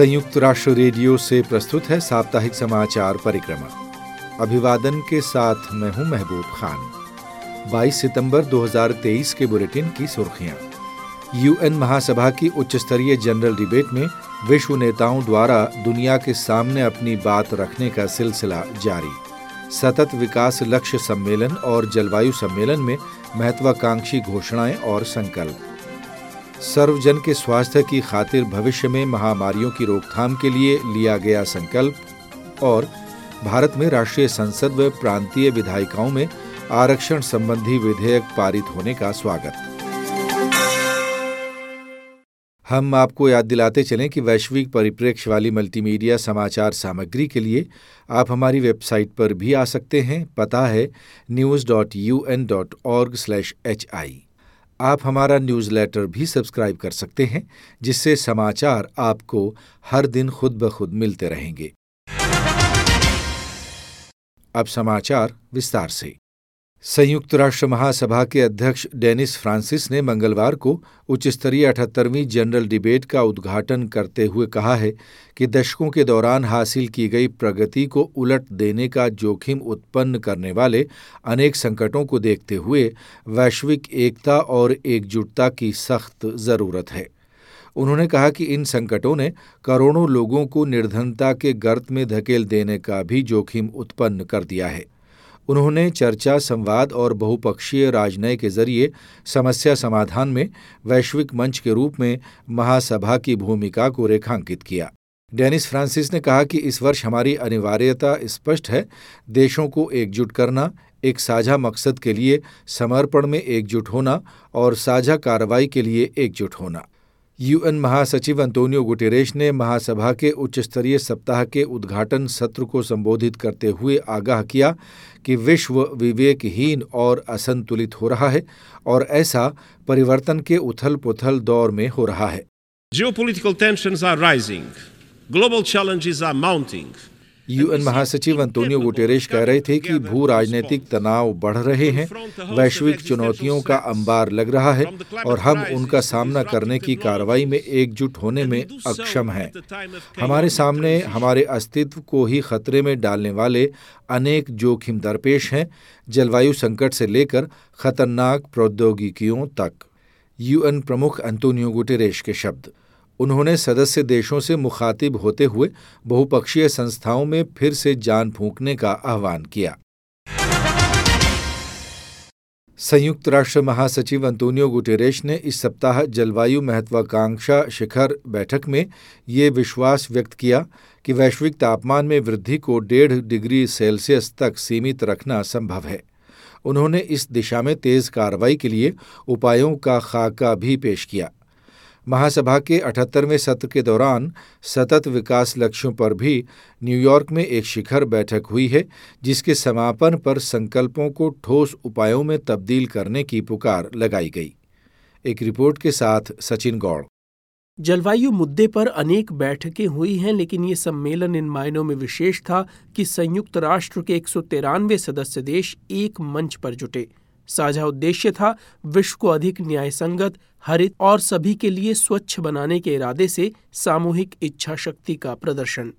संयुक्त राष्ट्र रेडियो से प्रस्तुत है साप्ताहिक समाचार परिक्रमा। अभिवादन के साथ मैं हूँ महबूब खान। 22 सितंबर 2023 के बुलेटिन की सुर्खियाँ। यूएन महासभा की उच्च स्तरीय जनरल डिबेट में विश्व नेताओं द्वारा दुनिया के सामने अपनी बात रखने का सिलसिला जारी। सतत विकास लक्ष्य सम्मेलन और जलवायु सम्मेलन में महत्वाकांक्षी घोषणाएँ और संकल्प। सर्वजन के स्वास्थ्य की खातिर भविष्य में महामारियों की रोकथाम के लिए लिया गया संकल्प और भारत में राष्ट्रीय संसद व प्रांतीय विधायिकाओं में आरक्षण संबंधी विधेयक पारित होने का स्वागत। हम आपको याद दिलाते चलें कि वैश्विक परिप्रेक्ष्य वाली मल्टीमीडिया समाचार सामग्री के लिए आप हमारी वेबसाइट पर भी आ सकते हैं। पता है news dot U N dot org slash H I आप हमारा न्यूज़लेटर भी सब्सक्राइब कर सकते हैं, जिससे समाचार आपको हर दिन खुद ब खुद मिलते रहेंगे। अब समाचार विस्तार से। संयुक्त राष्ट्र महासभा के अध्यक्ष डेनिस फ्रांसिस ने मंगलवार को उच्च स्तरीय अठहत्तरवीं जनरल डिबेट का उद्घाटन करते हुए कहा है कि दशकों के दौरान हासिल की गई प्रगति को उलट देने का जोखिम उत्पन्न करने वाले अनेक संकटों को देखते हुए वैश्विक एकता और एकजुटता की सख्त ज़रूरत है। उन्होंने कहा कि इन संकटों ने करोड़ों लोगों को निर्धनता के गर्त में धकेल देने का भी जोखिम उत्पन्न कर दिया है। उन्होंने चर्चा, संवाद और बहुपक्षीय राजनय के ज़रिए समस्या समाधान में वैश्विक मंच के रूप में महासभा की भूमिका को रेखांकित किया। डेनिस फ्रांसिस ने कहा कि इस वर्ष हमारी अनिवार्यता स्पष्ट है, देशों को एकजुट करना, एक साझा मकसद के लिए समर्पण में एकजुट होना और साझा कार्रवाई के लिए एकजुट होना। यूएन महासचिव अंतोनियो गुटेरेश ने महासभा के उच्च स्तरीय सप्ताह के उद्घाटन सत्र को संबोधित करते हुए आगाह किया कि विश्व विवेकहीन और असंतुलित हो रहा है और ऐसा परिवर्तन के उथल पुथल दौर में हो रहा है. यूएन महासचिव अंतोनियो गुटेरेश कह रहे थे कि भू राजनीतिक तनाव बढ़ रहे हैं, वैश्विक चुनौतियों का अंबार लग रहा है और हम उनका सामना करने की कार्रवाई में एकजुट होने में अक्षम हैं। हमारे सामने हमारे अस्तित्व को ही खतरे में डालने वाले अनेक जोखिम दरपेश हैं, जलवायु संकट से लेकर खतरनाक प्रौद्योगिकियों तक। यूएन प्रमुख अंतोनियो गुटेरेश के शब्द। उन्होंने सदस्य देशों से मुखातिब होते हुए बहुपक्षीय संस्थाओं में फिर से जान फूंकने का आह्वान किया। संयुक्त राष्ट्र महासचिव अंतोनियो गुटेरेश ने इस सप्ताह जलवायु महत्वाकांक्षा शिखर बैठक में ये विश्वास व्यक्त किया कि वैश्विक तापमान में वृद्धि को डेढ़ डिग्री सेल्सियस तक सीमित रखना संभव है। उन्होंने इस दिशा में तेज कार्रवाई के लिए उपायों का खाका भी पेश किया। महासभा के अठहत्तरवें सत्र के दौरान सतत विकास लक्ष्यों पर भी न्यूयॉर्क में एक शिखर बैठक हुई है, जिसके समापन पर संकल्पों को ठोस उपायों में तब्दील करने की पुकार लगाई गई। एक रिपोर्ट के साथ सचिन गौड़। जलवायु मुद्दे पर अनेक बैठकें हुई हैं, लेकिन ये सम्मेलन इन मायनों में विशेष था कि संयुक्त राष्ट्र के एक सौ तिरानवे सदस्य देश एक मंच पर जुटे। साझा उद्देश्य था विश्व को अधिक न्याय संगत हरित और सभी के लिए स्वच्छ बनाने के इरादे से सामूहिक इच्छा शक्ति का प्रदर्शन।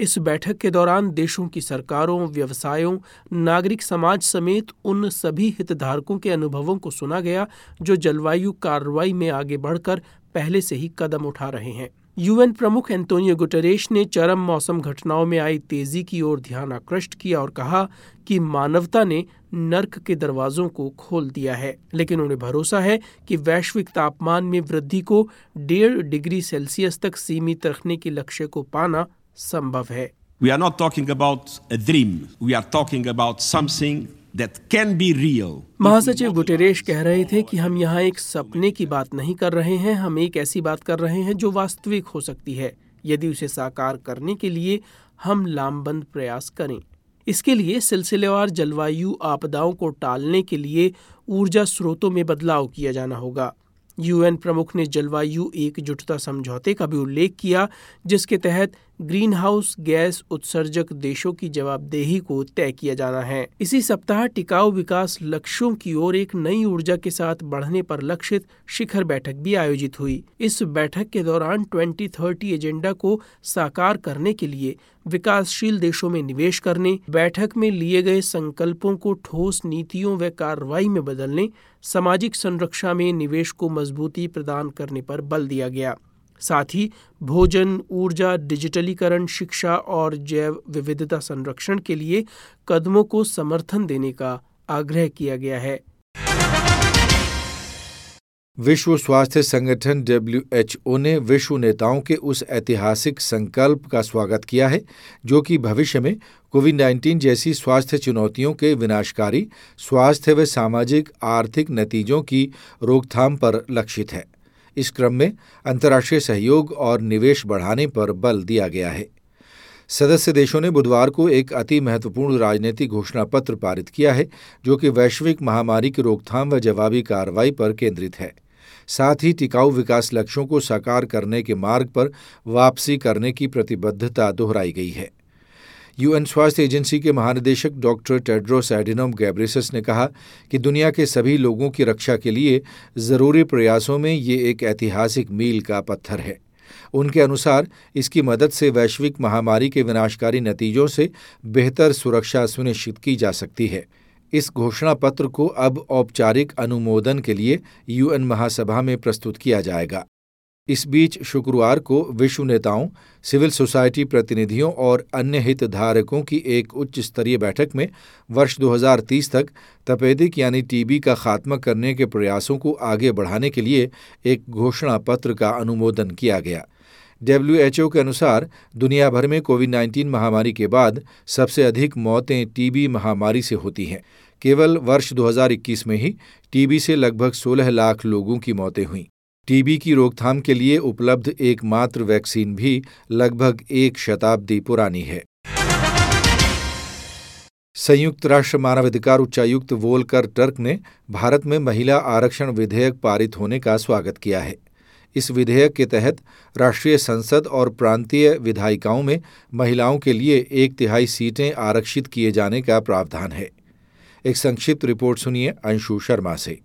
इस बैठक के दौरान देशों की सरकारों, व्यवसायों, नागरिक समाज समेत उन सभी हितधारकों के अनुभवों को सुना गया, जो जलवायु कार्रवाई में आगे बढ़कर पहले से ही कदम उठा रहे हैं। यूएन प्रमुख एंटोनियो गुटरेश ने चरम मौसम घटनाओं में आई तेज़ी की ओर ध्यान आकृष्ट किया और कहा कि मानवता ने नर्क के दरवाजों को खोल दिया है, लेकिन उन्हें भरोसा है कि वैश्विक तापमान में वृद्धि को डेढ़ डिग्री सेल्सियस तक सीमित रखने के लक्ष्य को पाना संभव है We are not talking about a dream. We are talking about something महासचिव गुटेरेश कह रहे थे कि हम यहाँ एक सपने की बात नहीं कर रहे हैं, हम एक ऐसी बात कर रहे हैं जो वास्तविक हो सकती है। यदि उसे साकार करने के लिए हम लामबंद प्रयास करें। इसके लिए सिलसिलेवार जलवायु आपदाओं को टालने के लिए ऊर्जा स्रोतों में बदलाव किया जाना होगा। यूएन प्रमुख ने जलवायु एकजुटता समझौते का भी उल्लेख किया, जिसके तहत ग्रीन हाउस गैस उत्सर्जक देशों की जवाबदेही को तय किया जाना है। इसी सप्ताह टिकाऊ विकास लक्ष्यों की ओर एक नई ऊर्जा के साथ बढ़ने पर लक्षित शिखर बैठक भी आयोजित हुई। इस बैठक के दौरान 2030 एजेंडा को साकार करने के लिए विकासशील देशों में निवेश करने, बैठक में लिए गए संकल्पों को ठोस नीतियों व कार्रवाई में बदलने, सामाजिक संरक्षा में निवेश को मजबूती प्रदान करने पर बल दिया गया। साथ ही भोजन, ऊर्जा, डिजिटलीकरण, शिक्षा और जैव विविधता संरक्षण के लिए कदमों को समर्थन देने का आग्रह किया गया है। विश्व स्वास्थ्य संगठन डब्ल्यूएचओ ने विश्व नेताओं के उस ऐतिहासिक संकल्प का स्वागत किया है, जो कि भविष्य में कोविड नाइन्टीन जैसी स्वास्थ्य चुनौतियों के विनाशकारी, स्वास्थ्य व सामाजिक आर्थिक नतीजों की रोकथाम पर लक्षित है। इस क्रम में अंतर्राष्ट्रीय सहयोग और निवेश बढ़ाने पर बल दिया गया है। सदस्य देशों ने बुधवार को एक अति महत्वपूर्ण राजनीतिक घोषणा पत्र पारित किया है, जो कि वैश्विक महामारी की रोकथाम व जवाबी कार्रवाई पर केंद्रित है। साथ ही टिकाऊ विकास लक्ष्यों को साकार करने के मार्ग पर वापसी करने की प्रतिबद्धता दोहराई गई है। यूएन स्वास्थ्य एजेंसी के महानिदेशक डॉक्टर टेड्रोस एडिनोम गैब्रेसस ने कहा कि दुनिया के सभी लोगों की रक्षा के लिए ज़रूरी प्रयासों में ये एक ऐतिहासिक मील का पत्थर है। उनके अनुसार, इसकी मदद से वैश्विक महामारी के विनाशकारी नतीजों से बेहतर सुरक्षा सुनिश्चित की जा सकती है। इस घोषणा पत्र को अब औपचारिक अनुमोदन के लिए यूएन महासभा में प्रस्तुत किया जाएगा। इस बीच शुक्रवार को विश्व नेताओं, सिविल सोसाइटी प्रतिनिधियों और अन्य हितधारकों की एक उच्च स्तरीय बैठक में वर्ष 2030 तक तपेदिक यानी टीबी का खात्मा करने के प्रयासों को आगे बढ़ाने के लिए एक घोषणा पत्र का अनुमोदन किया गया। डब्ल्यूएचओ के अनुसार दुनिया भर में कोविड 19 महामारी के बाद सबसे अधिक मौतें टीबी महामारी से होती हैं। केवल वर्ष 2021 में ही टीबी से लगभग 16 लाख लोगों की मौतें हुईं। टीबी की रोकथाम के लिए उपलब्ध एकमात्र वैक्सीन भी लगभग एक शताब्दी पुरानी है। संयुक्त राष्ट्र मानवाधिकार उच्चायुक्त वोलकर टर्क ने भारत में महिला आरक्षण विधेयक पारित होने का स्वागत किया है। इस विधेयक के तहत राष्ट्रीय संसद और प्रांतीय विधायिकाओं में महिलाओं के लिए एक तिहाई सीटें आरक्षित किए जाने का प्रावधान है। एक संक्षिप्त रिपोर्ट सुनिए अंशु शर्मा से।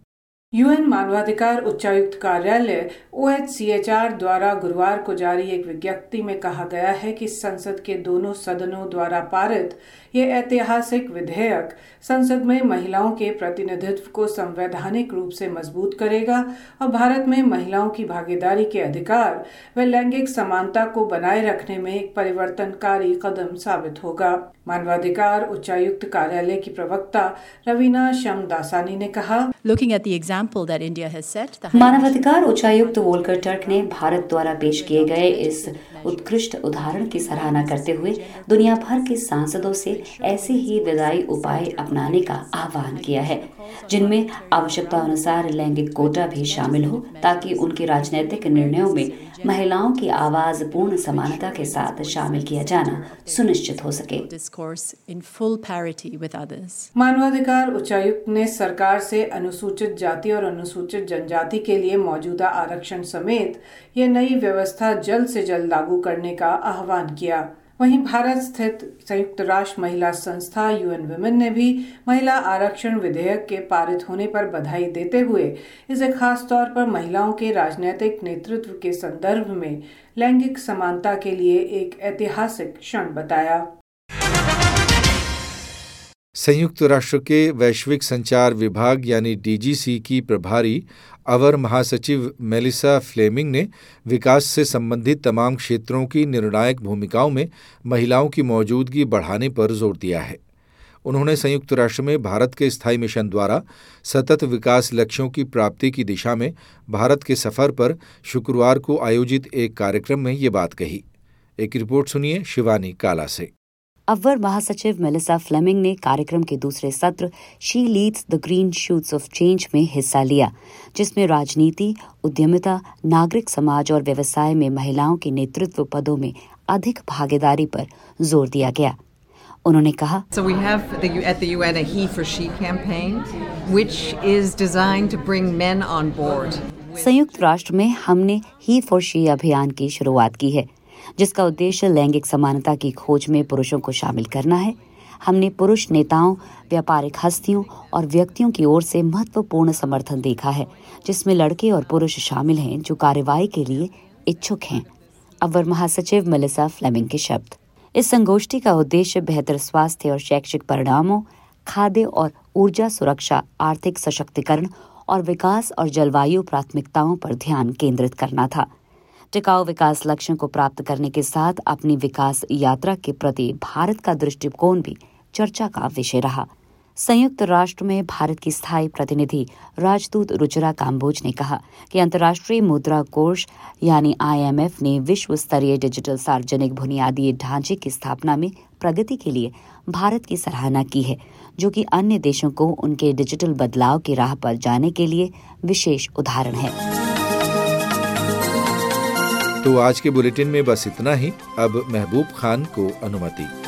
यूएन मानवाधिकार उच्चायुक्त कार्यालय ओएचसीएचआर द्वारा गुरुवार को जारी एक विज्ञप्ति में कहा गया है कि संसद के दोनों सदनों द्वारा पारित ये ऐतिहासिक विधेयक संसद में महिलाओं के प्रतिनिधित्व को संवैधानिक रूप से मज़बूत करेगा और भारत में महिलाओं की भागीदारी के अधिकार व लैंगिक समानता को बनाए रखने में एक परिवर्तनकारी कदम साबित होगा। मानवाधिकार उच्चायुक्त कार्यालय की प्रवक्ता रवीना शम दासानी ने कहा मानवाधिकार उच्चायुक्त वोल्कर टर्क ने भारत द्वारा पेश किए गए इस उत्कृष्ट उदाहरण की सराहना करते हुए दुनिया भर के सांसदों से ऐसे ही विदाई उपाय अपनाने का आह्वान किया है जिनमें आवश्यकता अनुसार लैंगिक कोटा भी शामिल हो ताकि उनके राजनीतिक निर्णयों में महिलाओं की आवाज़ पूर्ण समानता के साथ शामिल किया जाना सुनिश्चित हो सके. मानवाधिकार उच्चायुक्त ने सरकार से अनुसूचित जाति और अनुसूचित जनजाति के लिए मौजूदा आरक्षण समेत ये नई व्यवस्था जल्द से जल्द लागू करने का आह्वान किया। वहीं भारत स्थित संयुक्त राष्ट्र महिला संस्था यूएन वुमेन ने भी महिला आरक्षण विधेयक के पारित होने पर बधाई देते हुए इसे खास तौर पर महिलाओं के राजनीतिक नेतृत्व के संदर्भ में लैंगिक समानता के लिए एक ऐतिहासिक क्षण बताया। संयुक्त राष्ट्र के वैश्विक संचार विभाग यानी डीजीसी की प्रभारी अवर महासचिव मेलिसा फ्लेमिंग ने विकास से संबंधित तमाम क्षेत्रों की निर्णायक भूमिकाओं में महिलाओं की मौजूदगी बढ़ाने पर ज़ोर दिया है। उन्होंने संयुक्त राष्ट्र में भारत के स्थायी मिशन द्वारा सतत विकास लक्ष्यों की प्राप्ति की दिशा में भारत के सफ़र पर शुक्रवार को आयोजित एक कार्यक्रम में ये बात कही। एक रिपोर्ट सुनिए शिवानी काला से। अव्वर महासचिव मेलिसा फ्लेमिंग ने कार्यक्रम के दूसरे सत्र she leads the green shoots of change में हिस्सा लिया जिसमें राजनीति उद्यमिता नागरिक समाज और व्यवसाय में महिलाओं के नेतृत्व पदों में अधिक भागीदारी पर ज़ोर दिया गया उन्होंने कहा So we have the, at the UN a He for She campaign, which is designed to bring men on board. संयुक्त राष्ट्र में हमने ही फॉर शी अभियान की शुरुआत की है जिसका उद्देश्य लैंगिक समानता की खोज में पुरुषों को शामिल करना है। हमने पुरुष नेताओं, व्यापारिक हस्तियों और व्यक्तियों की ओर से महत्वपूर्ण समर्थन देखा है, जिसमें लड़के और पुरुष शामिल हैं जो कार्यवाही के लिए इच्छुक हैं। अवर महासचिव मेलिसा फ्लेमिंग के शब्द। इस संगोष्ठी का उद्देश्य बेहतर स्वास्थ्य और शैक्षिक परिणामों, खाद्य और ऊर्जा सुरक्षा, आर्थिक सशक्तिकरण और विकास और जलवायु प्राथमिकताओं पर ध्यान केंद्रित करना था। टिकाऊ विकास लक्ष्यों को प्राप्त करने के साथ अपनी विकास यात्रा के प्रति भारत का दृष्टिकोण भी चर्चा का विषय रहा। संयुक्त राष्ट्र में भारत की स्थायी प्रतिनिधि राजदूत रुचिरा काम्बोज ने कहा कि अंतर्राष्ट्रीय मुद्रा कोष यानी आईएमएफ ने विश्व स्तरीय डिजिटल सार्वजनिक बुनियादी ढांचे की स्थापना में प्रगति के लिए भारत की सराहना की है, जो कि अन्य देशों को उनके डिजिटल बदलाव की राह पर जाने के लिए विशेष उदाहरण है। तो आज के बुलेटिन में बस इतना ही। अब महबूब खान को अनुमति।